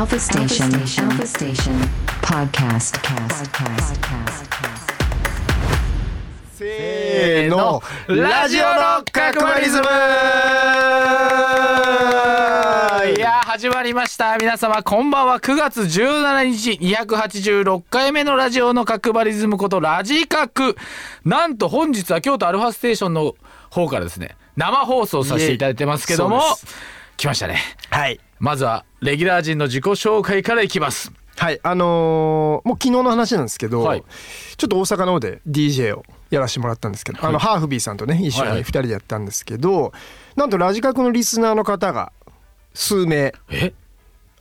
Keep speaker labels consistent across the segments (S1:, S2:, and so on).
S1: Alpha Station. Alpha Station. Podcast. Cast. Cast. Cast.
S2: せーのラジオの角張リズム
S3: いやー始まりました皆様こんばんは9月17日286回目のラジオの角張リズムことラジカクなんと本日は京都アルファステーションの方からですね生放送させていただいてますけども来ましたね
S2: はい
S3: まずはレギュラー陣の自己紹介からいきます。
S2: はいあのーもう昨日の話なんですけど、
S3: はい。
S2: ちょっと大阪の方で DJ をやらせてもらったんですけど、あのハーフビーさんとね一緒
S3: はいはい。
S2: に2人でやったんですけど、なんとラジカクのリスナーの方が数名
S3: え？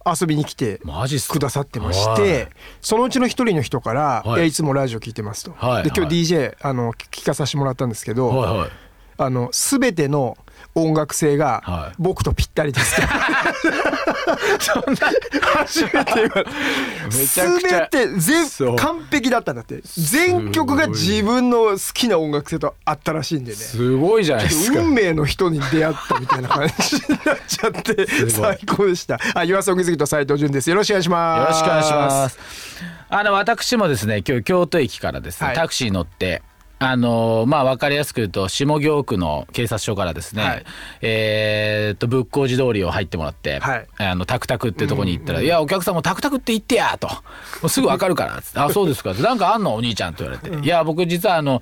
S2: 遊びに来て
S3: マジっすか？
S2: くださってまし
S3: はい。
S2: てそのうちの一人の人から「
S3: はい。
S2: いつもラジオ聞いてます」と。
S3: はい。
S2: で今
S3: はい。
S2: 日 DJ あの聞かさせてもらったんですけど、
S3: はいはい。
S2: あの全ての音楽性が
S3: はい。
S2: 僕とぴったりです。初めて言われた
S3: めちゃくちゃ。
S2: 全て全完璧だったんだって。全曲が自分の好きな音楽性とあったらしいんでね。
S3: すごいじゃないですか。
S2: 運命の人に出会ったみたいな感じになっちゃって最高でした。あ岩曽木と斉藤潤です。よろしくお願いします。
S3: よろしくお願いします。あの私もですね今日京都駅からですね、
S2: はい。
S3: タクシーに乗って。あのまあ分かりやすく言うと下京区の警察署からですね、
S2: はい。
S3: えーっと仏光寺通りを入ってもらって、
S2: はい。
S3: あのタクタクってとこに行ったら「いやお客さんもタクタクって言ってや」と「もうすぐ分かるから」つって「あそうですか」なんかあんの？お兄ちゃん」と言われて「いや僕実はあの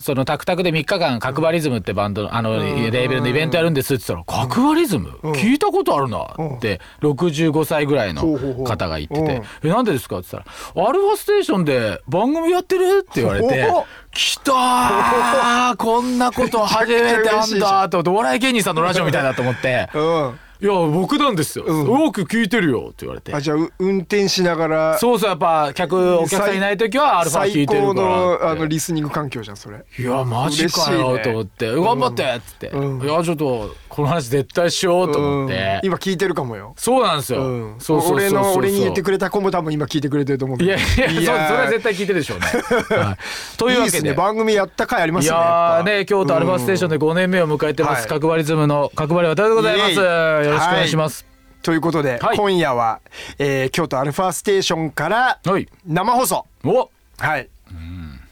S3: そのタクタクで3日間角張リズムってバンドのあのレーベルのイベントやるんですって言ったら「角張リズム？聞いたことあるな」って65歳ぐらいの方が言って
S2: うん。
S3: て「えなんでですか?」って言ったら「アルファステーションで番組やってる?」って言われて
S2: おお「
S3: 来たーこんなこと初めてあんだ」と思ってお笑い芸人さんのラジオみたいだと思って。
S2: うん「
S3: いや僕なんですよ。
S2: うん。
S3: 多く聞いてるよ」って言われて。
S2: あじゃあう運転しながら。
S3: そうそうやっぱ客お客さんいない時はアルファ聞
S2: 最
S3: いてる
S2: 高
S3: から。って
S2: のあのリスニング環境じゃんそれ。
S3: いやマジかよと思って、頑張ってっつって、
S2: うん。
S3: いやちょっとこの話絶対しようと思って、
S2: うん。今聞いてるかもよ。
S3: そうなんですよ、
S2: うん。
S3: そうそうそうそう。
S2: 俺の俺に言ってくれた子も多分今聞いてくれてると思う
S3: いやいやそうそれは絶対聞いてるでしょうね、はい、というわ
S2: いいです
S3: けで
S2: ね。番組やった回ありま
S3: い
S2: すね
S3: やね京都アルファステーションで5年目を迎えてます、
S2: はい。
S3: 角張リズムの角張り渡でございます。
S2: イエイ。
S3: よろしくお願いします。
S2: ということで、
S3: はい。
S2: 今夜は、えー京都アルファステーションから
S3: はい。
S2: 生放送。
S3: お。
S2: はい、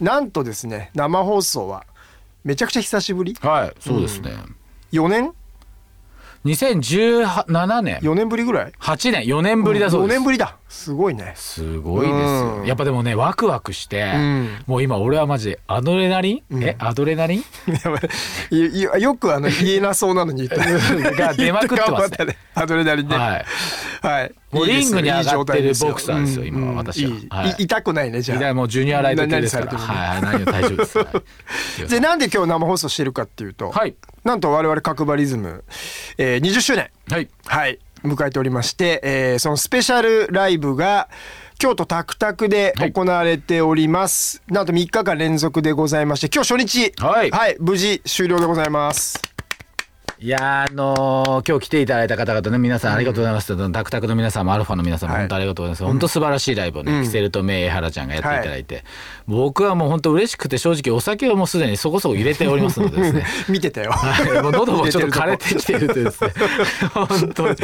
S2: なんとですね生放送はめちゃくちゃ久しぶり。
S3: はいそうですね、
S2: 4年？
S3: 2017年。
S2: 4年ぶりぐらい
S3: ？8年。4年ぶりだそう
S2: 4
S3: です、
S2: 年ぶりだ。すごいね。
S3: すごいですよ、
S2: うん。
S3: やっぱでもねワクワクして、
S2: ん。
S3: もう今俺はマジでアドレナリン、え？アドレナリン？
S2: よよくあの言えなそうなのに言った。
S3: が出まくってますね。
S2: アドレナリンで
S3: はい。
S2: はい。
S3: もうリングに上がってる
S2: いい状態ですよ。
S3: ボクサーですよ今
S2: うん。
S3: 私は。い
S2: い。
S3: はい。
S2: い痛くないねじゃあ。
S3: もうジュニアライト系ですから。
S2: な何されてる
S3: はい。はい。何も大丈夫です、はい、
S2: でなんで今日生放送してるかっていうと、
S3: はい
S2: なんと我々角張リズム、えー、20周年。
S3: はい。
S2: はい。迎えておりまして、えーそのスペシャルライブが京都タクタクで行われております、なんと3日間連続でございまして今日初日。
S3: はい。
S2: 無事終了でございます
S3: いやーあのー今日来ていただいた方々ね皆さんありがとうございます、タクタクの皆さんもアルファの皆さんも
S2: はい。
S3: 本当ありがとうございます、本当素晴らしいライブをね、キセルとメイ江原ちゃんがやっていただいて、僕はもう本当嬉しくて正直お酒をもうすでにそこそこ入れておりますのでですね。
S2: 見てたよ。
S3: はい、もう喉もちょっと枯れてきてるとですね。本当に。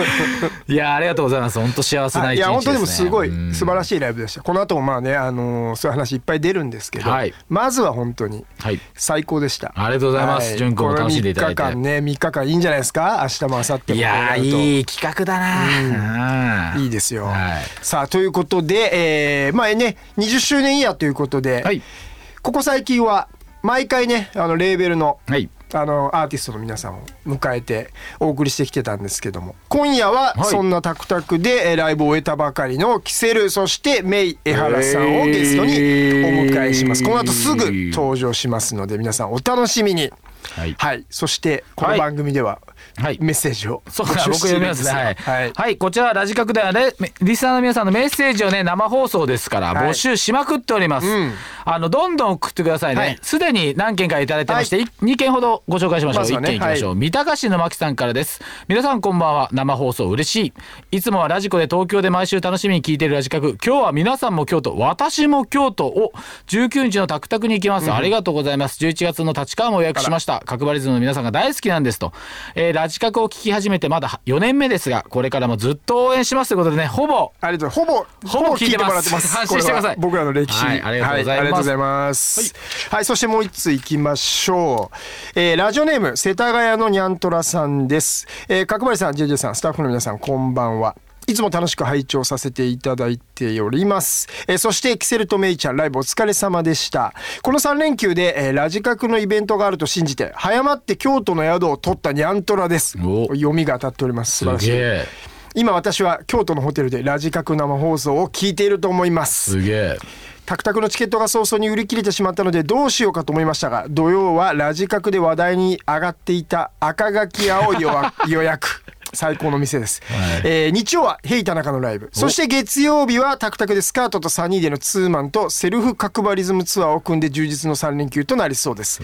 S3: いやーありがとうございます。本当幸せな
S2: はい
S3: 一日です、ね、
S2: いや本当でもすごい
S3: うん。
S2: 素晴らしいライブでした。この後もまあね、あのーそういう話いっぱい出るんですけど、
S3: はい。
S2: まずは本当に
S3: はい。
S2: 最高でした。
S3: ありがとうございます。潤君も楽しんでいただいて。
S2: この3日間ね3日間いいんじゃないですか？明日も明後日も
S3: いやー
S2: い
S3: いい企画だな、うん。
S2: いいですよ、
S3: はい。
S2: さあということで、えーまあね20周年イヤーということで、
S3: はい。
S2: ここ最近は毎回ねあのレーベルの
S3: はい。
S2: あのアーティストの皆さんを迎えてお送りしてきてたんですけども今夜は
S3: はい。
S2: そんなタクタクでえーライブを終えたばかりのキセルそしてメイ江原さんをゲストにお迎えします。この後すぐ登場しますので皆さんお楽しみに
S3: はい。
S2: はい。そしてこの番組では
S3: はい
S2: メッセージを
S3: そうだ、僕読みますね。はい。
S2: はい
S3: はい、こちらはラジカクではね、リスナーの皆さんのメッセージをね、生放送ですから、
S2: はい
S3: 募集しまくっております。
S2: うん
S3: あの、どんどん送ってください
S2: はい
S3: ね。すで、に何件かいただいてまして、い2件ほどご紹介しましょう。1
S2: まずはね
S3: 件いきましょう。三鷹市の牧さんからです。皆さんこんばんは。生放送嬉しい。いつもはラジコで東京で毎週楽しみに聞いているラジカク。今日は皆さんも京都、私も京都を19日のタクタクに行きます。ありがとうございます。11月の立川も予約しました。角張リズムの皆さんが大好きなんですと。えーラジカクを聞き始めてまだ4年目ですがこれからもずっと応援しますということでねほぼ
S2: ありがとう。ございますほぼ
S3: ほぼ聞いて
S2: もらってます。
S3: 安心してください。
S2: 僕らの歴史に。
S3: はいありがとうございます。
S2: はありがとうございます。はい、そしてもう一ついきましょう、えーラジオネーム世田谷のにゃんとらさんです、えー、角張さん JJ さんスタッフの皆さんこんばんはいつも楽しく拝聴させていただいております。えーそして、キセルとメイちゃん、ライブお疲れ様でした。この3連休で、えーラジカクのイベントがあると信じて、早まって京都の宿を取ったニャントラです。
S3: お
S2: 読みが当たっております。素晴らしい。今私は京都のホテルでラジカク生放送を聞いていると思います
S3: すげえ
S2: タクタクのチケットが早々に売り切れてしまったのでどうしようかと思いましたが土曜はラジカクで話題に上がっていた赤垣屋を予約予約 最高の店です、
S3: はい。
S2: えー日曜はヘイ田中のライブ。そして月曜日はタクタクでスカートとサニーでのツーマンとセルフ角張リズムツアーを組んで充実の3連休となりそうです。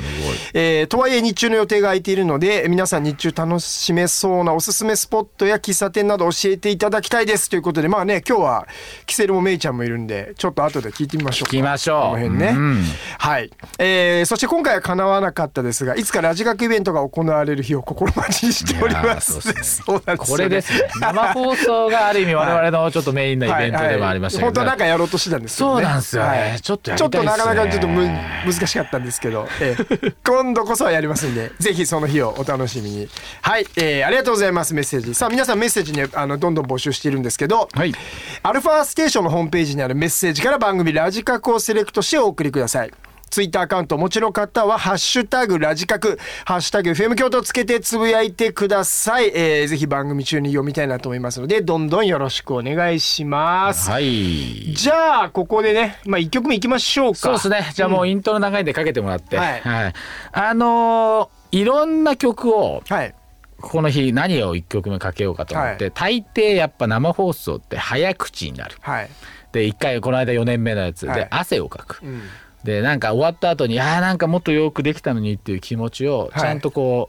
S2: えーとはいえ日中の予定が空いているので皆さん日中楽しめそうなおすすめスポットや喫茶店など教えていただきたいです。ということでまあね今日はキセルもメイちゃんもいるんでちょっと後で聞いてみましょうか。
S3: 聞きましょう
S2: この辺ね、
S3: うん。
S2: はい、えーそして今回は叶わなかったですがいつかラジカクイベントが行われる日を心待ちにしております。
S3: そう
S2: ね。
S3: これですね。生放送がある意味我々のちょっとメインなイベントでもありましたけど、
S2: 本当はなんかやろうとしてたんですけどね。
S3: そうなんですよね。ちょっとやりたいですね。
S2: ちょっとなかなかちょっとむ難しかったんですけど、ええ。今度こそはやりますんでぜひその日をお楽しみに。はい、えーありがとうございますメッセージ。さあ皆さんメッセージねあのどんどん募集しているんですけど、
S3: はい。
S2: アルファステーションのホームページにあるメッセージから番組ラジカクをセレクトしてお送りくださいツイッターアカウントお持ちの方は、ハッシュタグラジカク、ハッシュタグ FM 京都をつけてつぶやいてください。えーぜひ番組中に読みたいなと思いますので、どんどんよろしくお願いします。
S3: はい
S2: じゃあ、ここでね、まあ、1曲目いきましょうか。
S3: そうですねじゃあもうイントロ長いんでかけてもらって、
S2: はい
S3: あのーいろんな曲を
S2: はい。
S3: この日何を1曲目かけようかと思って、大抵やっぱ生放送って早口になる
S2: はい。
S3: で1回この間4年目のやつ
S2: はい
S3: で汗をかく、
S2: うん。
S3: でなんか終わった後にあーなんかもっとよくできたのにっていう気持ちを
S2: はい。
S3: ちゃんとこ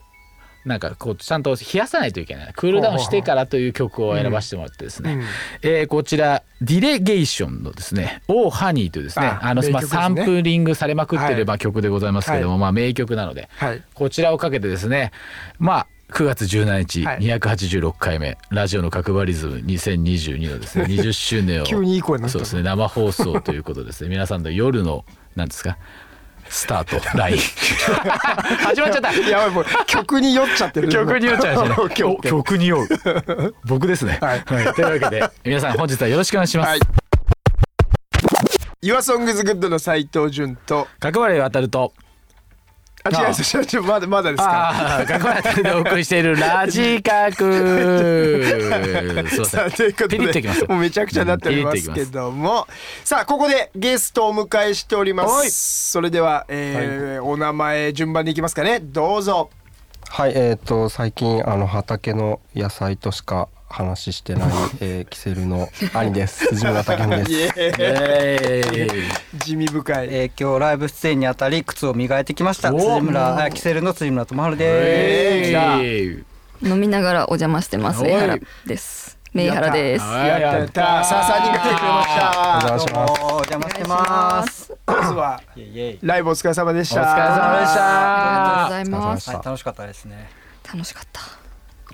S3: う、なんかこうちゃんと冷やさないといけない。クールダウンしてからという曲を選ばせてもらってですね、
S2: うん。
S3: えーこちらディレゲーションのですね「オーハニー」というですね
S2: あ
S3: あの、まあ、サンプリングされまくって
S2: はい。
S3: るまあ曲でございますけども、まあ名曲なので、
S2: はい。
S3: こちらをかけてですねまあ9月17日、
S2: はい。
S3: 286回目ラジオの角張リズム2022のですね20周年を
S2: 急にいい声になった。
S3: そうですね生放送ということですね。皆さんの夜のなんですか？スタート ライン。始まっちゃった。
S2: やばい、もう曲に酔っちゃってる。
S3: 曲に酔っちゃいましたね 曲に酔う。僕ですね、
S2: はい。
S3: というわけで皆さん本日はよろしくお願いします、
S2: はい。Your Song is Good の斉藤潤と、
S3: 角張渡ると
S2: あ、違います。違う違うまだ、まだですか？
S3: ああ角張渡るでお送りしているラジカク。そう
S2: さあということでもうめちゃくちゃになっておりますけども。さあここでゲストをお迎えしておりま
S3: はい。
S2: すそれでは、えーお名前順番でいきますかね。どうぞ。
S4: はい、えっ、と最近あの畑の野菜としか話してない、えー、キセルの兄です。辻村武文です。
S2: 地味深い、
S5: えー、今日ライブ出演にあたり靴を磨いてきました。
S3: お
S5: 辻村あキセルの辻村智春
S2: え
S5: で
S2: ー
S3: ー
S6: 飲みながらお邪魔してます。
S3: おい。
S6: 江原です。メイハラです。
S3: はい
S2: やった。やった。さあ3人が来てくれました。
S4: お邪魔します。
S5: すお邪魔してます。
S2: まずはライブお疲れ様でした。
S3: お疲れ様でした。
S6: ありがとうございます。
S5: 楽しかったですね。
S6: 楽しかった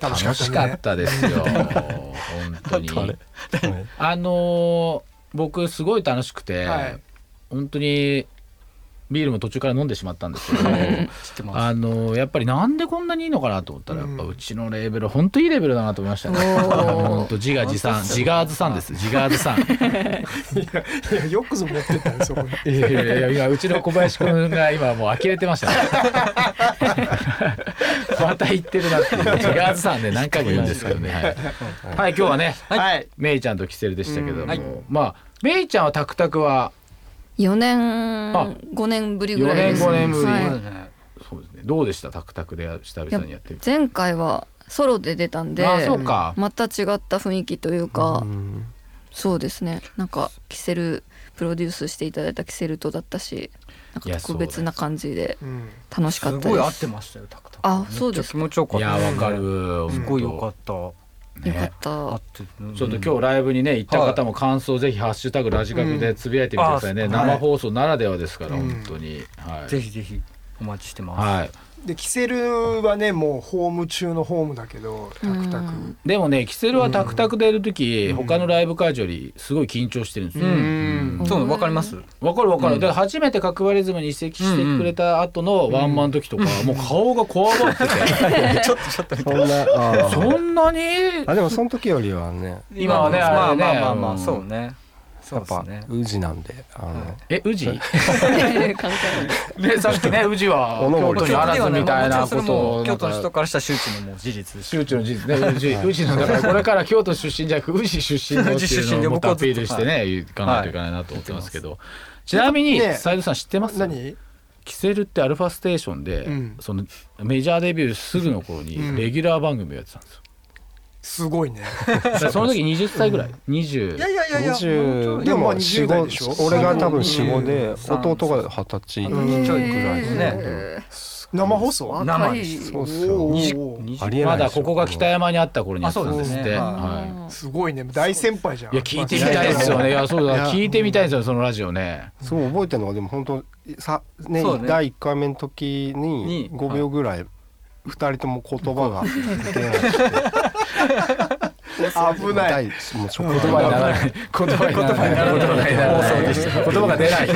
S2: 楽しかった
S3: ですよ。本当に。あのー僕すごい楽しくて、
S2: はい。
S3: 本当にビールも途中から飲んでしまったんですけどあのーやっぱりなんでこんなにいいのかなと思ったらやっぱうちのレーベル本当いいレベルだなと思いましたね。本当自画自賛自画自賛です。自画自賛。
S2: いやよくぞ持ってったねそこに
S3: いやいやいや今うちの小林君が今もう呆れてましたね。また言ってるなって自画自賛で何回も言うんですけどね。はい、はい、今日はね
S2: はい。
S3: メイちゃんとキセルでしたけども、
S5: はい。
S3: まあメイちゃんはタクタクは
S6: 4
S3: あ
S6: 年5年ぶりぐらいです
S3: 4年5年ぶり。
S6: はい。
S5: そうですね。
S3: そうですね。どうでした？タクタクで久々にやって。
S6: 前回はソロで出たんで
S3: あそうか。
S6: また違った雰囲気というかそうですね。なんかキセルプロデュースしていただいたキセルとだったしなんか
S3: いや
S6: 特別な感じで
S2: うん。
S6: 楽しかった
S5: す。ごい合って
S6: です
S5: ましたよタクタク。
S6: あそうです
S5: 気持ちよかった。
S3: いやわかる。
S5: すごいよか
S3: っ
S5: った
S6: よ
S3: た。
S6: かった、
S3: ちょっと今日ライブにね行った方も感想ぜひハッシュタグラジカクでつぶやいてみてくださいね。
S5: うん
S3: 生放送ならではですから
S2: うん
S3: 本当に。はい。
S5: ぜひぜひお待ちしてます
S3: はい。
S2: でキセルはねもうホーム中のホームだけどタクタク。
S3: でもねキセルはタクタクでやる時、他のライブ会場よりすごい緊張してるんですよ、
S2: うん。
S5: そうわかります？
S3: わかるわかる、で初めて角張リズムに移籍してくれた後のワンマンの時とか、もう顔がこわばってて、
S5: ちょっとちょっと
S4: そんな
S3: そんなに？
S4: あでもその時よりはね。
S3: 今はね
S5: まあ
S3: あれね
S5: まあまあまあ
S3: うん。
S5: そうね
S4: やっぱ宇治なんであの。
S3: え宇治？ねさっきね 宇治は京都にあらずみたいなことを
S5: も京都の人からしたら周知のもう事実。
S3: 周知の事。実 ね宇治。宇治のだからこれから京都出身じゃなく宇治出身のって
S5: 宇治出身で
S3: いうのをもっとアピールしてねいかないといけない。なと思ってますけど。ちなみに
S2: ね
S3: 斉藤さん知ってます。
S2: 何？
S3: キセルってアルファステーションで、
S2: うん。
S3: そのメジャーデビューすぐの頃に
S2: うん。
S3: レギュラー番組をやってたんですよ、
S2: すごいね。
S3: その時20歳ぐらい、20
S5: いやいやいやいや
S4: 20で
S2: でもまあ
S4: も
S2: 20
S4: 4
S2: 代でしょ？
S4: 俺が多分45で
S5: うん。
S4: 弟が二十歳。
S2: うん。
S4: ちょいぐらいですね
S6: え
S2: 生放送？
S5: 生。
S6: 若い。
S4: そうっすよ。
S2: お
S5: 20
S2: ー
S5: 20
S4: ありえないでしょ。
S3: まだここが北山にあった頃にやってたんですって、
S5: あそうなん。
S3: は
S6: ー。
S2: すごいね。大先輩じゃん。
S3: い、いや聞いてみたいですよね。いやそうだ。聞いてみたいですよそのラジオね。
S4: そう覚えてるのがでも本当さね
S5: ね。
S4: 第1回目の時に
S5: に
S4: 5秒ぐらい2人とも言葉が
S2: 危ない。
S3: 言葉にならない。言葉にならない言葉にならない言葉が出ない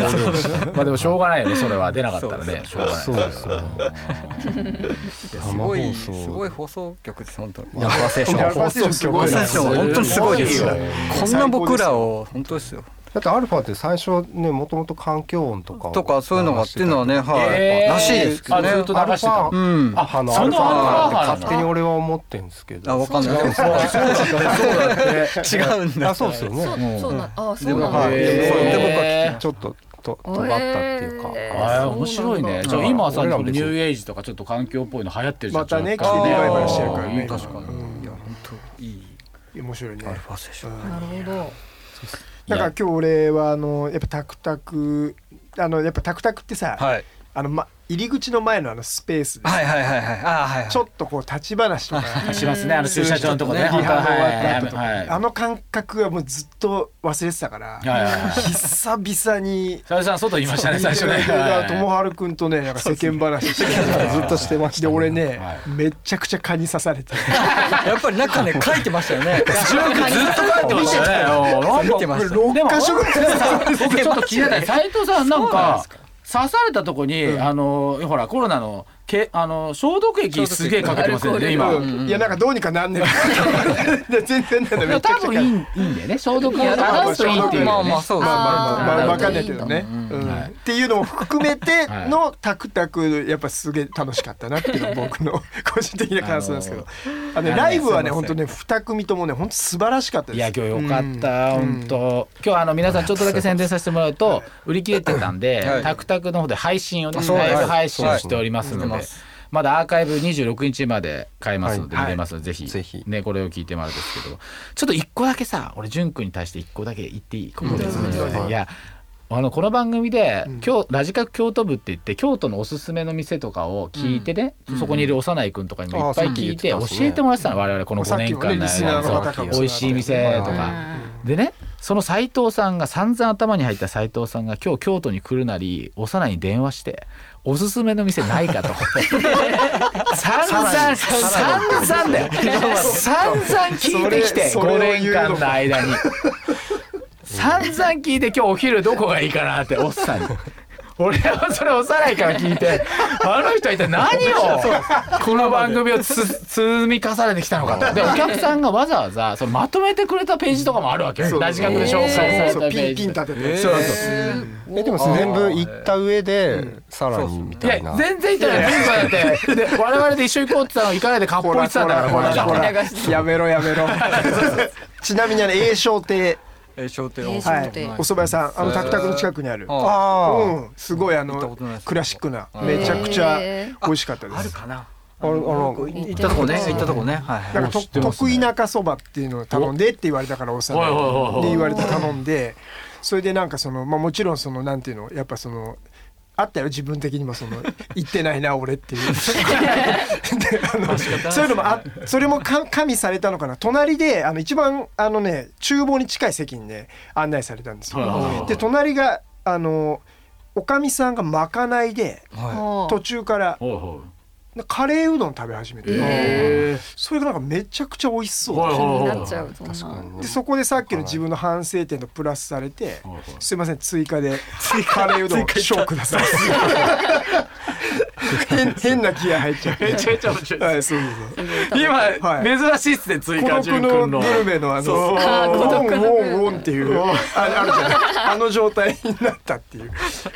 S3: まあでもしょうがないよね。それは出なかったらね。しょうがない。
S4: そうですよ
S5: すごい
S4: 生放送
S5: すごい放送局。です本当にヤンパーセーション
S2: ヤンパーステーションすごい
S5: ヤンパーステーション本当にすごいですよこんな僕らを本当ですよ
S4: だってアルファって最初ねもともと環境音とかを
S5: とかそういうのがっていうのはねはい、
S3: えー。
S5: らしいですけどね。
S3: あずっと流してた。
S4: アルファ
S5: うん。
S3: あ
S4: あの
S3: その
S4: アルファって勝手に俺は思ってんですけど。
S5: あわかんない。そう違うんだ。
S4: あそうですよね。
S6: そうそうなあそう
S5: でも
S6: なんだ。
S5: はい。でもそれで僕は
S4: ちょっとと尖ったっていうか、
S6: え
S3: あー面白いね。じゃあ今はさニューエイジとかちょっと環境っぽいの流行ってるじゃん
S2: またね
S3: ちょっと
S2: キティリバイバルしてるからね
S5: 確かに、
S2: うん。
S5: いや本当いい。
S2: 面白いね。
S5: アルファセッション、
S2: うん。
S6: なるほど
S2: だから今日俺はあのやっぱタクタクあのやっぱタクタクってさ、
S5: はい。
S2: あのま入り口の前のあのスペース。で、
S5: はいはいはいはい。あはいはい。
S2: ちょっとこう立ち話とか。
S3: しますね。あの駐車場のとこね。
S2: リハ終わった後とあの感覚はもうずっと忘れてたから、
S3: はいはいはい。
S2: 久々に。
S3: 佐々さん外いましたね最初ね。
S2: 友春くんとねなんか世間話して。
S4: ずっとしてました
S2: 俺ね、
S3: はい。
S2: めちゃくちゃ蚊に刺されて。
S5: やっぱりなんかね書いてましたよね。
S3: ずっと書いてましたね。
S5: 見てました。
S2: 6箇所ぐらい
S3: 僕ちょっと気になった。斉藤さんなんか刺されたとこに、あのほらコロナのけあの消毒液すげえかけてますよね今。
S2: うんいやなんかどうにかなんねえ。で 全然なんだ
S3: 多分いいんいいんだよね。消毒を洗うといいっていうね。
S5: まあまあ
S2: まあまあまあまあ
S6: あー
S2: わかんないけどね、っていうのも含めてのタクタクやっぱすげえ楽しかったなっていうのが僕の 個人的な感想なんですけど。あのねライブはね本当ね2組ともね本当素晴らしかったです。
S3: いや今日よかった、
S2: うん。
S3: 本当。今日あの皆さんちょっとだけ宣伝させてもらうと売り切れてたんで、
S5: はい
S3: タクタクの方で配信をね
S5: そうです
S3: ライブ配信をしておりますので、
S5: はい
S3: まだアーカイブ26日まで買えますので
S2: はい。
S3: 見れますので、ぜひ。
S4: ぜひ。
S3: ねこれを聞いてもらうんですけど。ちょっと一個だけさ俺潤君に対して一個だけ言っていい？ここで、
S2: うん。
S3: いやあのこの番組で、今日ラジカク京都部って言って京都のおすすめの店とかを聞いてね、そこにいる幼い君とかにもいっぱい聞いて教えてもらってたの我々この5年間の間美味しい店とか。でねその斉藤さんが散々頭に入った斉藤さんが今日京都に来るなり幼いに電話しておすすめの店ないかと。散々散々だよ。散々聞いてきて5
S2: それそれを
S3: 年間
S2: の
S3: 間に。散々聞いて今日お昼どこがいいかなっておっさんに。俺はそれ幼いから聞いて。あの人は一体何を？この番組をつ積み重ねてきたのかと。でお客さんがわざわざそのまとめてくれたページとかもあるわけよ。ラジカクで紹介された
S2: そうピン
S3: ページ
S2: ピン立てて、
S3: そうそう。
S4: えでも全部行った上でさらにみたいな。
S3: 全然言ってないピンクだってで我々で一緒に行こうって言ったの行かないでかっぽい言ってたんだから
S2: やめろやめろ。ちなみにあの栄商亭
S5: えー商店
S6: えー
S2: はい。お蕎麦屋さんあのタクタクの近くにある。
S5: あ
S4: あ。ー
S2: うん。すごいあのクラシックなめちゃくちゃ
S6: へ
S2: 美味しかったです。
S5: かな。
S4: あのあの
S5: 行ったとこね。行ったとこね。はい。
S2: なんか得意中そばっていうのを頼んでって言われたからおさん
S3: おいおいおいおい。
S2: で言われて頼んで。それでなんかそのまあもちろんそのなんていうのやっぱそのあったよ自分的にもその 言ってないな俺っていう。であのそういうのもあそれもか加味されたのかな。隣であの一番あのね厨房に近い席にね案内されたんですよ。で隣があのおかみさんがまかないで
S5: は
S2: 途中からでカレーうどん食べ始めて、
S3: へ
S2: それがなんかめちゃくちゃ美味しそう。で
S3: はい
S6: 気になっちゃうそんな。
S2: でそこでさっきの自分の反省点とプラスされて「すいません追加でカレーうどん小ください」変変な気合入っちゃう
S3: めちゃめちゃ面白い。
S2: はいそうそうそう。
S3: 今、
S2: はい。
S3: 珍しいっすね追加
S2: 孤独
S3: 淳君の
S2: のグルメのあのウォンウォンウォンっていうああるじゃない。あの状態になったっていう。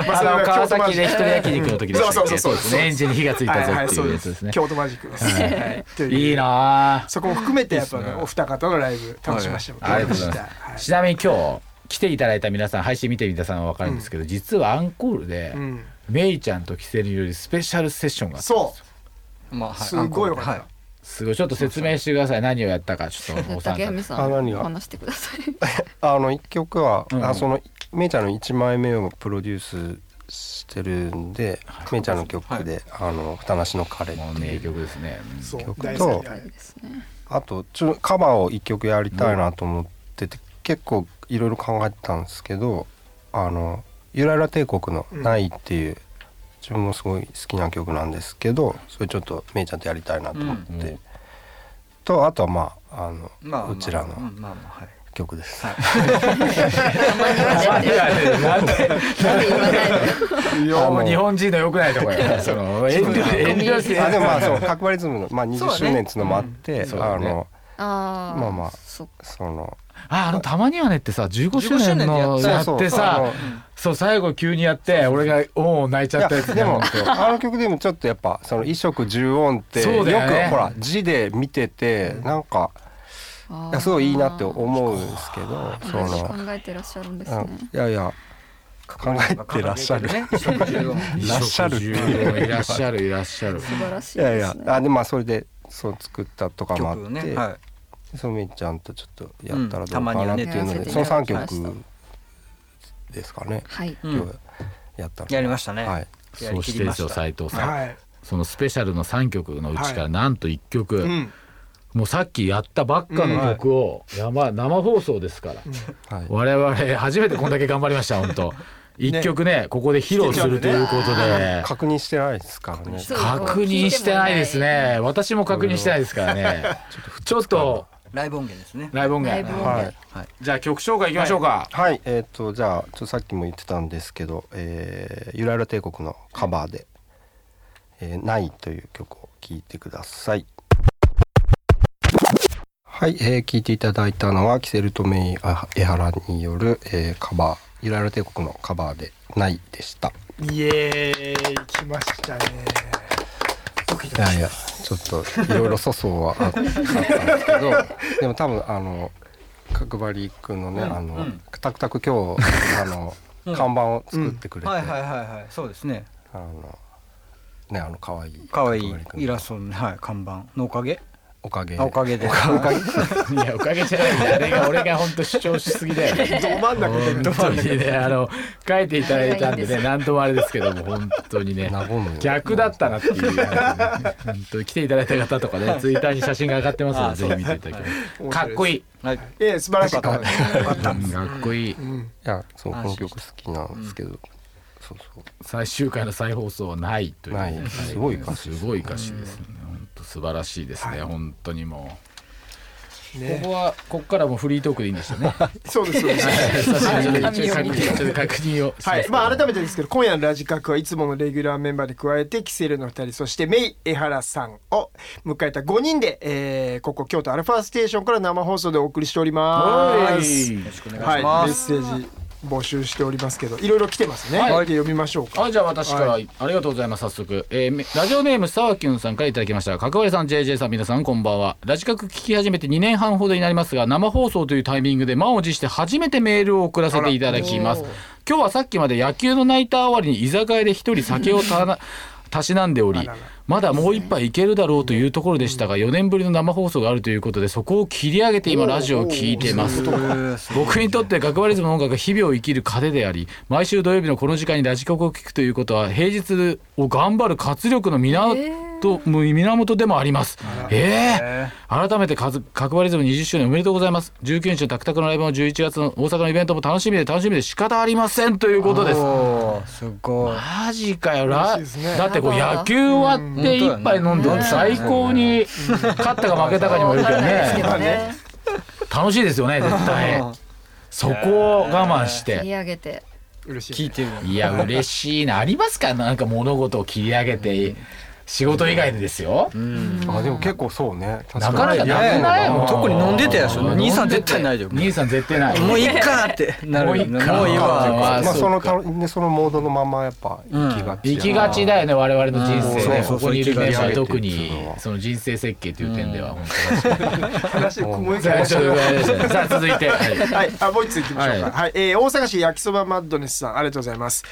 S2: ま
S3: あの川崎で一人焼
S2: き
S3: 肉の時でしたっけ
S2: そうそうそうそう
S3: エンジンに火がついたぞっていうやつですね。
S2: 京都マジックです、はい。
S3: い。いなあ
S2: そこも含めてやっぱね。お二方のライブ楽しみました、
S3: はいちなみに今日来ていただいた皆さん配信見てみたさんは分かるんですけど、実はアンコールで、
S2: うん
S3: メイちゃんとキセルによるスペシャルセッションがあったんですよ。
S2: そ
S5: まあ、はい。
S2: すごいよかった、
S5: はい。
S3: すごい。ちょっと説明してください。何をやったかちょっとお三方
S4: あ何が
S6: 話してください
S4: あの一曲は、
S3: うん。
S4: あそのめいちゃんの1枚目をプロデュースしてるんで、めい。ちゃんの曲で「あのふたなしの彼」って
S3: もう名
S4: いう
S3: 曲ですね。
S4: 曲とあとちょカバーを1曲やりたいなと思ってて、結構いろいろ考えてたんですけどあのゆらゆら帝国の「ない」っていう、自分もすごい好きな曲なんですけどそれちょっとめいちゃんとやりたいなと思って、
S3: うん
S4: とあとはまああの、
S5: まあまあ
S4: うちらの
S5: うんまあまあはい。
S4: 曲です。
S3: なんでなんで
S6: なんで言わない
S3: 日本人の良くないところや。その 遠慮遠慮して。
S4: あでもまあそう角張リズムの、まあ、20
S5: そうだね。
S4: 周年っていうのもあって、あのまあまあ
S6: そ
S4: の
S3: ああのたまにはねってさ15周
S5: 15周
S3: 年のやってさ
S4: そう
S3: そう最後急にやって俺がおお泣いちゃったやつね
S4: でもあの曲でもちょっとやっぱその衣食住音って
S3: そ
S4: よくほら字で見ててなんか
S6: あ
S4: いやすごいいいなって思うんですけどそ
S6: ー
S4: の
S6: 考えてらっしゃるんです
S4: うん。
S6: ね
S4: いやいや考えてらっしゃる。いらっしゃるい
S3: らっしゃるいらっしゃる。
S6: 素晴らしい
S4: いやいやあでまあそれでそう作ったとかもあって、
S5: ねは
S4: そのめいちゃんとちょっとやったらどうかなっていうので、
S6: うんたまにはね
S4: その3
S6: やらせていただきま
S4: 曲ですかね、
S6: はい
S5: い、う
S4: 今
S5: ん、
S4: 日やったの
S5: やりましたね。
S4: はい。
S3: そしてですよ斉藤さん
S2: はい
S3: そのスペシャルの3曲のうちか
S2: はい
S3: らなんと1曲、
S2: うん。
S3: もうさっきやったばっかの曲を、やば生放送ですから、
S4: はい。
S3: 我々初めてこんだけ頑張りました本当。一曲ねここで披露するということで。
S4: 確認してないですからね。
S6: そう
S3: 確認してないですね。私も確認してないですからね。ちょっと
S5: ライブ音源ですね。
S3: ライブ音源。
S4: はい。
S3: じゃあ曲紹介いきましょうか、
S4: はい、えっ、とじゃあちょっとさっきも言ってたんですけど、えー、ゆらゆら帝国のカバーで「えーない」という曲を聴いてください。はい、えー、聴いていただいたのはキセルとメイあエハラによる、えー、カバーゆらゆら帝国のカバーで「ない」でした。
S2: イエーイ。来ましたね。
S4: いやいやちょっといろいろ粗相はああったんですけど でも多分あの角張君のね、あのタクタク今日あの、看板を作ってくれて、
S5: はいはいはいはい。そうですね。
S4: あのねあの可愛い
S5: 可愛いイラストの、ね、はい、看板のおかげ
S4: おかげ。
S5: あおかげで。
S4: おかげ。
S3: いやおかげじゃない。んだよ俺が俺が本当主張しすぎだよ。ね
S2: ど真ん中で
S3: 本当にねあの書いていただいたんでね何ともあれですけども本当にね。逆だったなっていう。本当に来ていただいた方とかねツイッターに写真が上がってますのでぜひ見ていただきたいかっこいい。
S5: はい。
S2: ええ素晴らしい。かった。
S3: うんかっこいい。
S4: いやそうこの曲好きなんですけど、そうそう。
S3: 最終回の再放送はないという
S4: ない。すごい歌詞
S3: すごい歌詞ですね素晴らしいですね本当にもう。こ
S2: ね。
S3: こはここからもうフリートークでいいんですよね。
S2: そうですそうです。
S3: ちょっと確認を
S2: はい、まあ改めてですけど今夜のラジカクはいつものレギュラーメンバーに加えてキセルの2人そしてメイ江原さんを迎えた5人で、えーここ京都アルファステーションから生放送でお送りしております。
S5: よろしくお願いし
S2: はい、メッ
S5: ます、
S2: セージ募集しておりますけどいろいろ来てますね。
S3: はい。
S2: で読みましょうか。
S3: あじゃあ私から、
S2: はい。
S3: ありがとうございます早速、えーめラジオネームさわきゅんさんからいただきました。角割さん JJ さん皆さんこんばんは。ラジカク聞き始めて2年半ほどになりますが生放送というタイミングで満を持して初めてメールを送らせていただきます。今日はさっきまで野球のナイター終わりに居酒屋で一人酒をた しなんでおりまだもう一杯いけるだろうというところでしたが4年ぶりの生放送があるということでそこを切り上げて今ラジオを聞いてます。僕にとって角張リズムの音楽が日々を生きる糧であり毎週土曜日のこの時間にラジコクを聞くということは平日を頑張る活力の源と源でもあります。ええ改めてかず角張リズム20周年おめでとうございます。19日のタクタクのライブも11月の大阪のイベントも楽しみで楽しみで仕方ありませんということです。
S5: すごい。
S3: マジかよ。
S2: ね。
S3: だってこう野球終わって一杯飲んで最高に勝ったか負けたかにもよるけどね。
S6: ね。
S3: 楽しいですよね絶対。そこを我慢し
S6: 切り
S3: て
S6: 上げて。
S2: い
S5: 聞いてる
S3: いや嬉しいな。ありますか？なんか物事を切り上げて仕事以外でですよ。
S4: あでも結構そうね。
S3: なかなかなくないもう。
S5: 特に飲んでたやつ
S3: うん
S5: 兄さん絶対ないよ
S3: 兄さん絶対ない。
S5: もういいかってなる
S3: もういいか
S5: もういいわ
S3: あ
S4: まあそのねそのモードのままやっぱ行きがち
S3: 行きがちだよね我々の人生ね。ここにいるメンバーは特に
S4: は
S3: その人生設計という点では本当
S2: 話雲行き
S3: さあ続いて。はい。
S2: はい、あ、もう一つ行きましょうか。は、
S3: はい。
S2: えー大阪市焼きそばマッドネスさん、ありがとうございます。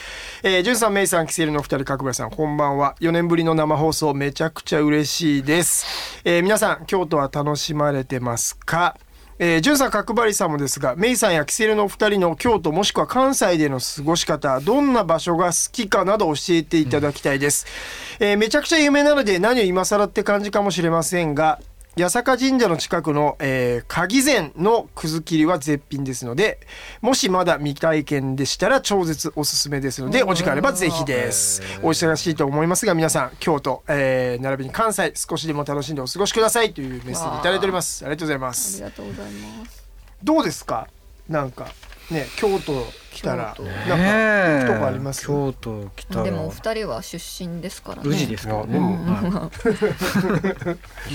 S2: えー、じゅんさん、めいさん、キセルのお二人、角村さん、こんばんは。4年ぶりの生放放送、めちゃくちゃ嬉しいです。えー皆さん、京都は楽しまれてますか？えー、じゅんさん、角張さんもですが、メイさんやキセルのお二人の京都もしくは関西での過ごし方、どんな場所が好きかなど教えていただきたいです。えーめちゃくちゃ有名なので何を今更って感じかもしれませんが、八坂神社の近くの、えー、鍵膳のくず切りは絶品ですのでもしまだ未体験でしたら超絶おすすめですのでお時間あればぜひです。お忙しいと思いますが皆さん京都、えー並びに関西少しでも楽しんでお過ごしください。というメッセージいただいております。ありがとうございま
S6: あり
S2: す
S6: がとうございます。
S2: どうですか？なんかね京都来たら
S6: 京
S2: なんかとこあります？
S5: 京都来たら。
S6: でもお二人は出身ですからね。
S5: 宇治ですか？
S4: でも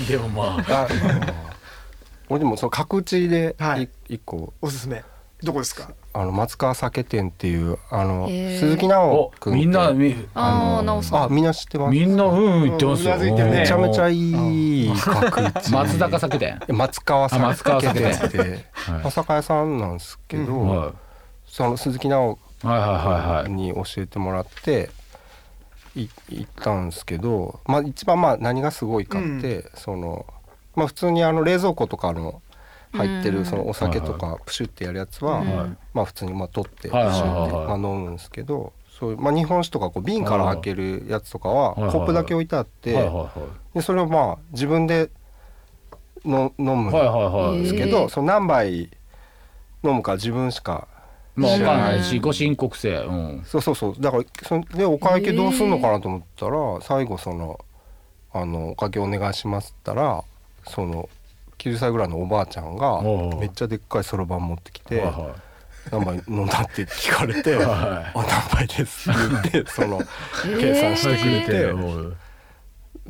S3: でもまあ。
S4: あ 俺でもその角地で
S2: はい
S4: い。一個。
S2: おすすめ。どこですか？
S4: あの松川酒店っていうあの
S6: へー。
S4: 鈴木直
S3: お
S4: 君って
S3: みんなみ
S6: ああ
S3: の
S6: なおさん。
S4: あみんな知ってます？
S3: みんなうんうん言ってますよ。
S2: ね
S4: めちゃめちゃいい角地
S3: 松坂酒店。
S4: 松川
S3: あ松川
S4: 酒
S3: 酒店。
S4: 店って
S3: はい。
S4: お酒屋さんなんですけど、
S3: は
S4: その鈴木直
S3: いはいはいはいはい。
S4: に教えてもらってい行ったんですけど、まあ、一番まあ何がすごいかって、そのまあ、普通にあの冷蔵庫とかの入って
S6: うん。
S4: るそのお酒とかプシュってやるやつは、
S6: うん。
S4: まあ、普通にまあ取ってプシ
S3: はい
S4: ュってまあ飲むんですけどそういうまあ、日本酒とかこう瓶から開けるやつとかはコップだけ置いてあってでそれをまあ自分での飲むんですけどその何杯飲むか自分しか
S3: まあわかんない。
S6: うん
S3: しご申告制。うん。
S4: そうそうそう。だからそれでお会計どうすんのかなと思ったら、最後その「あのお会計お願いします」って言ったらその9歳ぐらいのおばあちゃんがめっちゃでっかいそろばん持ってきて
S3: はいは「
S4: 何杯飲んだ?」って聞かれて「
S3: はい
S4: あ何杯です」って言って その計算してくれ
S3: い
S4: て、
S3: はい。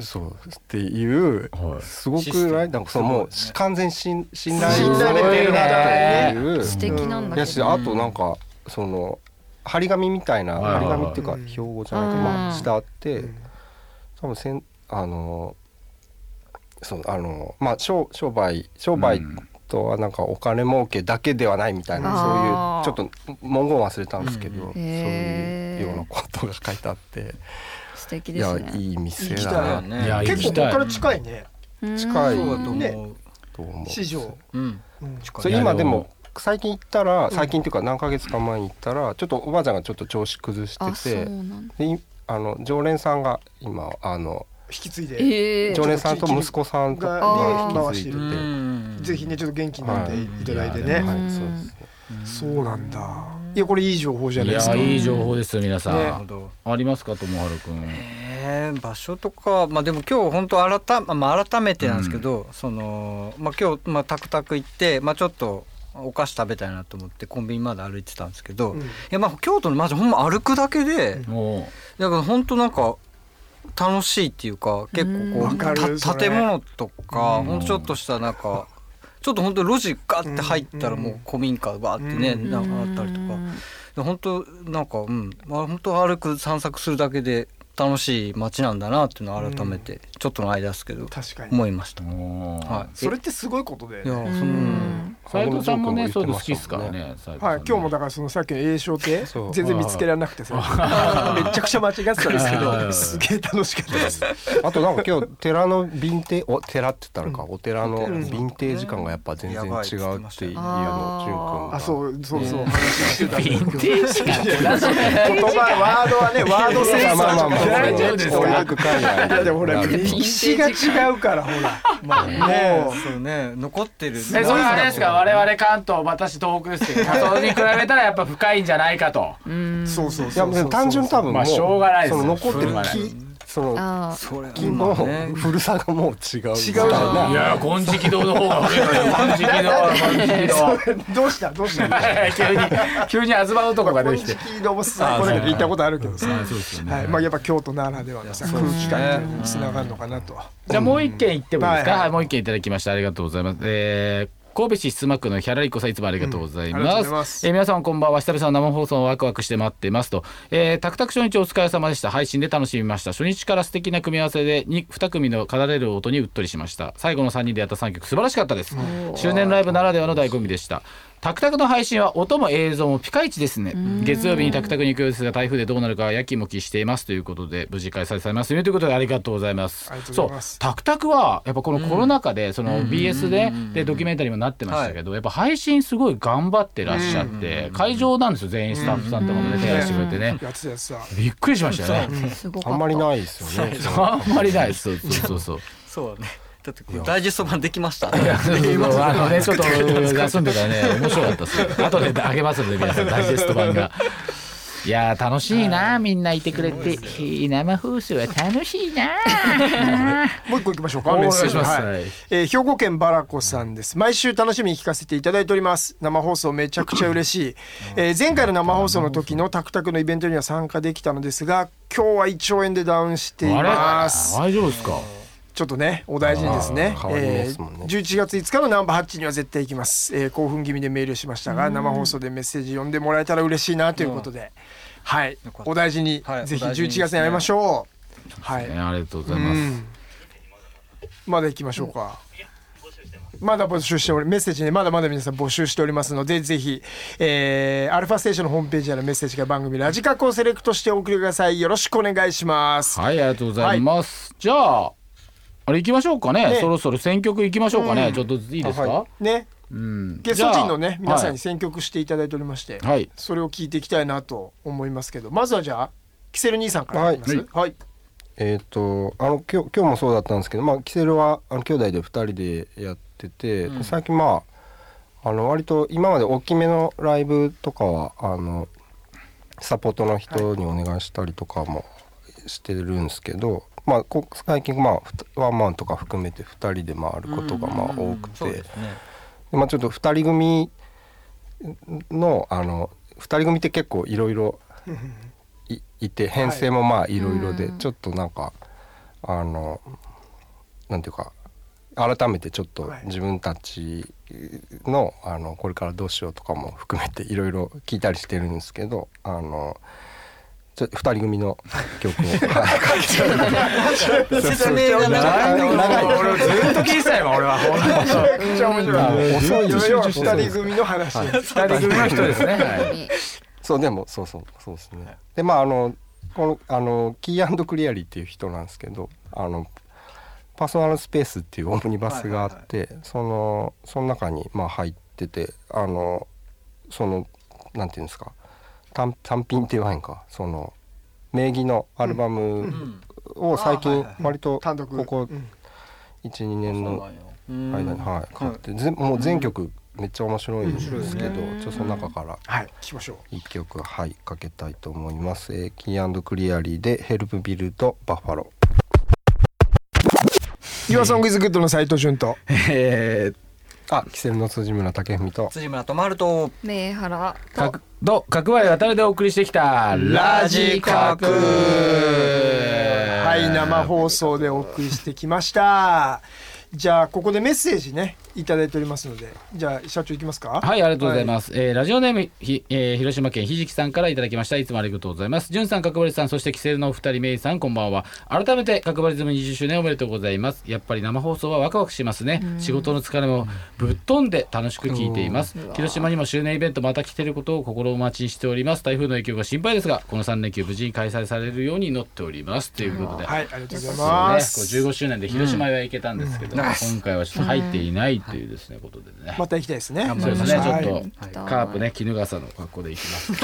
S4: そうっていう
S3: はい。
S4: すごくない？なんかそのもう完全に信信頼
S2: 信頼れてるな
S4: っていう。
S6: 素敵なんだ
S4: や
S6: けど
S4: しあとなんかその張り紙みたいな張り紙っていうか標語じゃないけど
S6: うん
S4: まあしてあって
S2: うん。
S4: 多分せんあのそうあのまあ商商売商売とはなんかお金儲けだけではないみたいな
S6: あー。
S4: そういうちょっと文言忘れたんですけどそう
S6: へー
S4: いうようなことが書いてあって。
S6: 素敵
S4: いや
S6: ですね。
S4: いい店
S2: 行きたい
S4: だな
S3: いや
S2: 結構ここから近いね。
S6: うん。
S4: 近い
S5: そうだと
S2: ね
S5: 思う。
S2: 市場。
S5: うん。
S2: うん
S4: それ
S3: い
S4: 今でも。最近行ったら最近っていうか何ヶ月か前に行ったらちょっとおばあちゃんがちょっと調子崩しててあの常連さんが今あの
S2: 引き継いで
S6: ええ
S4: 常連さんと息子さんと
S2: が
S6: ね
S4: が
S2: 回してる
S4: 引き継いでて
S5: うん。
S2: ぜひねちょっと元気になってい。ただいてね、
S3: はい。
S4: はい。
S6: うん。
S4: そう
S2: なんだ。いやこれいい情報じゃない
S3: い
S2: ですか。
S3: やいい情報ですよ皆さ
S2: ね。
S5: なるほど
S3: んありますかともはるくん。
S5: えー場所とかまあでも今日本当改,、まあ、改めてなんですけど、そのまあ今日、まあ、タクタク行って、まあ、ちょっとお菓子食べたいなと思ってコンビニまで歩いてたんですけど、
S2: うん。
S5: いやまあ京都のマジほんま歩くだけで、
S3: も
S5: だから本当なんか楽しいっていうか結
S6: うん。
S5: 構こう建物とか
S3: うん。
S5: ほんとちょっとしたなんかちょっと本当路地ガッて入ったらもう古民家バーってね
S2: うん。
S5: なんかあったりとか。で本当なんかうん。まあ本当歩く散策するだけで楽しい街なんだなっていうのを改めてちょっとの間ですけど
S2: 確かに。
S5: 思いました。はい。
S2: それってすごいことで、
S5: いや
S6: う
S5: その
S6: ん。
S3: 斉藤さんもねそういうの好き
S4: で
S3: ですからね
S2: はい、今日もだからそのさっきの栄唱亭
S4: そう。
S2: 全然見つけられなくてさ。めちゃくちゃ間違ってたんですけど。すげえ楽しかったです。
S4: あとなんか今日寺のヴィンテお寺って言ったのか、お寺のヴィンテージ感がやっぱ全然違うっていうのを
S6: や
S4: 淳君
S6: ば
S4: が。
S2: あそうそうそう。話してた
S3: ンテージ感
S2: 言葉ワードはねワードセンスはちょっと
S3: 大丈夫ですか？
S2: いやでもほら歴史が違うからほらまあ
S5: ね
S2: もう
S5: そうね残ってる
S3: えそれはあれです。か我々関東私東北です。けどそれに比べたらやっぱ深いんじゃないかと
S2: そうそう
S4: いや
S2: そうそう
S4: 単純多分もう、
S3: まあしょうがないです。
S4: 残ってる木その
S6: あ
S5: それ
S4: 木の
S5: ね
S4: 古さがもう違う
S2: 違う
S4: な
S3: いや金色堂の方が古い金色堂金色。堂
S2: どうした？どうした？
S3: 急に急に東男が出てきて。
S2: 金色堂もさこれ行ったことあるけどさ。はい。まあやっぱ京都ならではのさ空気感につながるのかなと。
S3: じゃあもう一件言ってもいいですか、はいもう一件いただきましたありがとうございます、えー神戸市須磨区のヒャラリコさんいつもありがとうございます,、
S2: ざいます。
S3: えー皆さんこんばんは。久々の生放送をワクワクして待っていますと、えー、タクタク初日お疲れ様でした。配信で楽しみました。初日から素敵な組み合わせで 2, 2組の奏でる音にうっとりしました。最後の3人でやった3曲素晴らしかったです。周年ライブならではの醍醐味でしたタクタクの配信は音も映像もピカイチですね。月曜日にタクタクに行くようですが台風でどうなるかはやきもきしていますということで無事開催されます。よということでありがとうございます。そう。タクタクはやっぱこのコロナ禍でその BS ででドキュメンタリーもなってましたけどやっぱ配信すごい頑張ってらっしゃって会場なんですよ。全員スタッフさんとかもね手配してくれてね。びっくりしましたよね。
S6: あ
S4: んまりないですよね。
S3: あんまりないです。そうそうそうそう。
S5: そうねだってダイジェスト版できました
S3: いや あのねちょっと休んでたらね面白かったです後であげますので皆さんダイジェスト版が。いやー楽しいなみんないてくれて。生放送は楽しいな。
S2: もう一個行きましょうか
S3: お願いします。
S2: はい。
S3: はい
S2: えー兵庫県バラコさんです。毎週楽しみに聞かせていただいております。生放送めちゃくちゃ嬉しい、えー前回の生放送の時のタクタクのイベントには参加できたのですが今日は胃腸炎でダウンしてい
S3: あれ
S2: ます
S3: 大丈夫ですか？
S2: ちょっとねお大事にですね。
S4: すもんね。
S2: ー11月5日のナンバーハッチには絶対行きます、えー興奮気味でメールしましたが生放送でメッセージ読んでもらえたら嬉しいなということで、はい。お大事に、
S5: はい
S2: ぜひ
S5: お大事に
S2: 11月に会いましょう。はい、
S3: ね。ありがとうございうます。
S2: ん。まだ行きましょうか。まだ募集しておりメッセージねまだまだ皆さん募集しておりますのでぜひ、えー、アルファステーションのホームページやらメッセージが番組ラジカクをセレクトしてお送りください。よろしくお願いします。
S3: はいありがとうございます、じゃああれ行きましょうかね。
S2: ね。
S3: そろそろ選曲行きましょうかね、
S2: うん。
S3: ちょっといいですか、
S4: あは
S2: ね。
S3: うん。
S2: ゲスト陣のね皆さんに選曲していただいておりまして、
S3: はい。
S2: それを聞いていきたいなと思いますけどまずはじゃあキセル兄さんからいきます。
S3: はい。
S2: はい、
S4: えっ、とあの今日今日もそうだったんですけどまあキセルはあの兄弟で2人でやってて、で最近まああの割と今まで大きめのライブとかはあのサポートの人にお願いしたりとかもしてるんですけど、まあこ最近まあワンマンとか含めて2人で回ることがまあ多くて、まあ、ちょっと2人組のあの2人組って結構いろいろいい。て編成もまあいろいろで、
S6: うん。
S4: ちょっとなんかあのなんていうか改めてちょっと
S2: はい。
S4: 自分たちのあのこれからどうしようとかも含めていろいろ聞いたりしてるんですけどあのちょ2人組の曲を、
S5: 説明が長い
S3: 俺ずっと聞いてたよ俺は
S2: めっちゃ面白い
S4: 遅い
S2: 二人組の話。
S3: 二人組の人ですね、
S4: そうでもそうそう。そうですね。でまああのこのあのキークリアリーっていう人なんですけどあのパーソナルスペースっていうオムニバスがあって、そのその中にまあ入っててあのそのなんていうんですか。単単品って言わへんか。その名義のアルバムを最近割と
S2: 単独。
S4: ここ
S2: うん。
S4: 12年の
S5: うん
S4: 間にはい買って。全もう全曲めっちゃ面白いんですけど、ちょっとその中から
S2: はい聞きましょう。
S4: 一曲はいかけたいと思います、えー、キークリアリーでヘルプビルドバッファロー
S2: Your Song is Good の斉藤潤と。
S3: え
S4: あキセルの辻村武文と。
S5: 辻村と。まると
S6: 名原
S3: ー、かど角割り渡るでお送りしてきたラジカク。
S2: はい生放送でお送りしてきました。じゃあここでメッセージねいただいておりますのでじゃあ社長いきますか？
S3: はい、ありがとうございます。えーラジオネームひ、えー広島県ひじきさんからいただきました。いつもありがとうございます。じゅんさん、角張さん、そしてキセルのお二人、メイさん、こんばんは。改めて、角張ズム20周年おめでとうございます。やっぱり生放送はワクワクしますね。仕事の疲れもぶっ飛んで楽しく聞いています。広島にも周年イベントまた来てることを心待ちにしております。台風の影響が心配ですが、この3連休無事に開催されるように祈っております。ということで。
S2: はいありがとうござい
S3: そうね、こう
S2: ます
S3: 15周年で広島は行けたんですけど、今回はちょっと入っていないってい。うですねことでね。
S2: また行きたいですね。
S3: そうですね、ちょっ
S2: はい
S3: と、
S6: はい。
S3: カープね、衣笠の格好で行きます。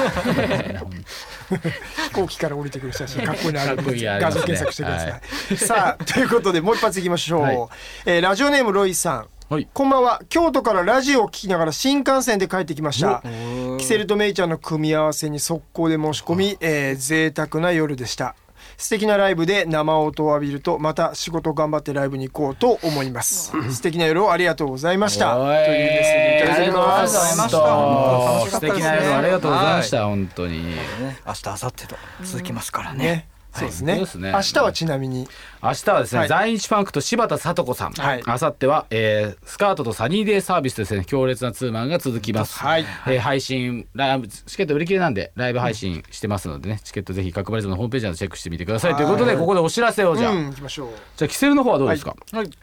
S2: 飛行機から降りてくる写真かっこいいのあるん
S3: かっこいい
S2: で
S3: ありますね。
S2: 画像検索してください、さあということでもう一発いきましょう、
S3: はい。
S2: えーラジオネームロイさん。
S3: はい。
S2: こんばんは。京都からラジオを聞きながら新幹線で帰ってきました。
S5: お
S2: キセルとメイちゃんの組み合わせに速攻で申し込み、えー、贅沢な夜でした素敵なライブで生音を浴びるとまた仕事頑張ってライブに行こうと思います。素敵な夜をありがとうございました。とい。うメッセージいただいております。
S3: ありがとうございました。
S5: 楽しかったですね
S3: 素敵な夜ありがとうございました、本当に。
S5: ね。明日明後日と続きますからね。
S2: ねそうですね,、
S3: そうですね。
S2: 明日はちなみに。
S3: 明日はですね、
S2: はい。
S3: 在日ファンクと柴田聡子さん、
S2: はい。
S3: 明後日は、えースカートとサニーデーサービスとですね。強烈なツーマンが続きます、
S2: はい。
S3: えー配信ライブチケット売り切れなんでライブ配信してますのでね。チケットぜひ角張りズムのホームページなどチェックしてみてください。ということでここでお知らせをじゃあ、
S2: うん行きましょう。
S3: じゃあキセルの方はどうですか、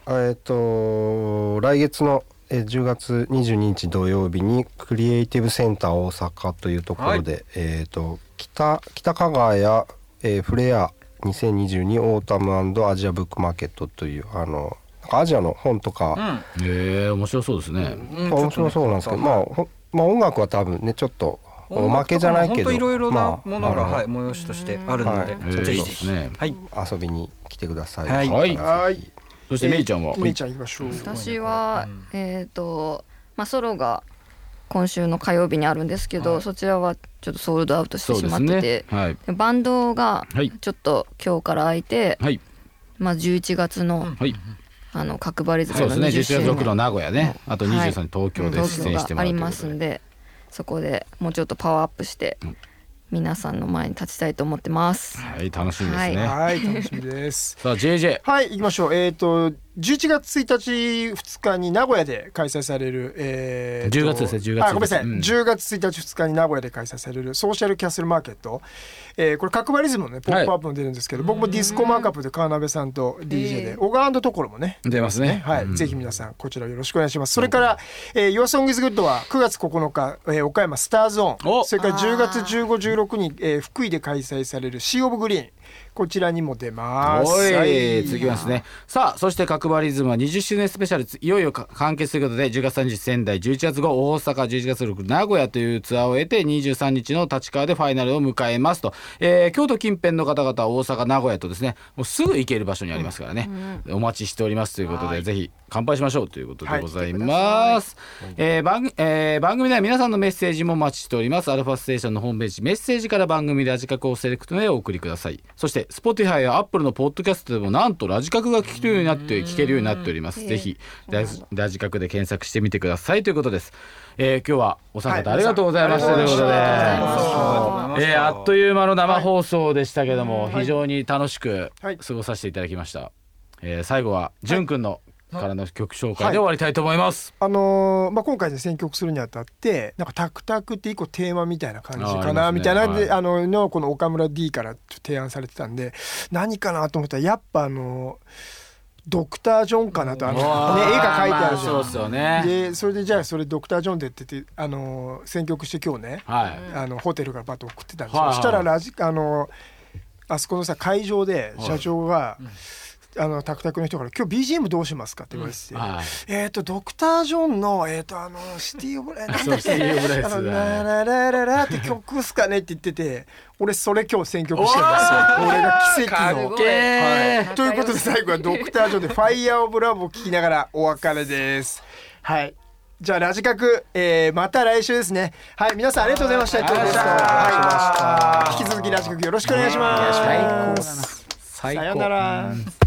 S4: えっ、と来月のえー10月22日土曜日にクリエイティブセンター大阪というところで、えっ、と北北加賀屋、えーフレア2022オータムアジアブックマーケットというあのなんかアジアの本とか、
S3: えー面白そうですね、
S5: うん
S4: まあ面白そうなんですけど、まあほまあ音楽は多分ねちょっとおまけじゃないけど、
S5: 本当いろいろな
S4: まあ
S5: ものが、
S4: あ
S5: はい、催しとしてあるので、
S4: はい。
S3: えー
S5: ぜひ。
S3: ね。
S5: はい、
S4: 遊びに来てください。
S5: はい。
S3: はい
S2: はい。
S3: そしてメイちゃんは、
S2: えーメイちゃん行きましょう。
S6: 私は、えっ、とまあソロが今週の火曜日にあるんですけど、そちらはちょっとソールドアウトしてしまってて
S3: ね、はい。
S6: でバンドが
S3: はい。
S6: ちょっと今日から空いて、
S3: はい。
S6: まあ11月の、
S3: はい。
S6: あの角張り
S3: そうですね。11月6の名古屋ね。あと23日東京で出演してもらうとい
S6: ありますんでそこでもうちょっとパワーアップして、皆さんの前に立ちたいと思ってます。
S3: はい。楽しみですね、
S2: はい。楽しみです。
S3: さあ JJ
S2: はい。行きましょう。えっ、と11月1日2日に名古屋で開催される、えーと
S3: 10月ですね10月
S2: あごめんなさい、
S3: うん。
S2: 10月1日2日に名古屋で開催されるソーシャルキャッスルマーケット、えーこれ角張リズムのねポップアップも出るんですけど、僕もディスコマークアップで川辺さんと DJ で小川ところもね
S3: 出ますね。
S2: はい、
S3: うん。
S2: ぜひ皆さんこちらよろしくお願いします。それから、えー、Your Song is Good は9月9日、えー岡山スターゾーン、
S3: お。
S2: それから10月15、16に、えー福井で開催されるシーオブグリーン、こちらにも出ます。はい
S3: 続きますね。さあ、そして角張リズムは20周年スペシャル、いよいよか完結ということで、10月30日仙台、11月5大阪、11月6名古屋というツアーを終えて、23日の立川でファイナルを迎えますと。えー京都近辺の方々は大阪、名古屋とですね、もうすぐ行ける場所にありますからね、お待ちしておりますということで、ぜひ乾杯しましょうということでございます。えー番組えー番組では皆さんのメッセージもお待ちしております。アルファステーションのホームページ、メッセージから番組ラジカクをセレクトでお送りください。そして、Spotify や Apple のポッドキャストでもなんとラジカクが聞けるようになって、聞けるようになっております。ぜひラジ、カクで検索してみてください。ということです。えー今日はお三方ありがとうございました。ということで。えーあっという間の生放送でしたけども、非常に楽しく
S2: はい。
S3: 過ごさせていただきました。えー最後は、じゅんくんのからの曲紹介で終わりたいと思います。
S2: あのーまあ、今回で選曲するにあたってなんかタクタクって一個テーマみたいな感じ
S3: ああ
S2: かな
S3: ね。
S2: みたいな。で、
S3: はい。
S2: あののこの岡村 D から提案されてたんで何かなと思ったらやっぱあのドクター・ジョンかなとあの、ね、絵が描いてあるじゃん。
S3: そうですよね。
S2: でそれでじゃあそれドクター・ジョンでって言ってあの選曲して今日ね、
S3: はい。
S2: あのホテルからバッと送ってたんですよ、
S3: はいはい
S2: そしたらラジあのあそこのさ会場で社長が、あのタクタクの人から「今日 BGM どうしますか?」って言われてて、
S3: はい。
S2: えっ、とドクター・ジョンのえっ、とあのシティ・オブライなんだっけ
S3: シティオブライス
S2: あの
S3: はい
S2: ラララララって曲っすかねって言ってて俺それ今日選曲してるんですよ俺が奇跡の。はい、ということで最後はドクター・ジョンで「ファイヤー・オブ・ラブ」を聴きながらお別れです。はいじゃあラジカク、えー、また来週ですね。はい、皆さんありがとうございました。今日ですはい、引き続きラジカクよろしくお願いします。
S3: 最高だな。最
S2: さよなら。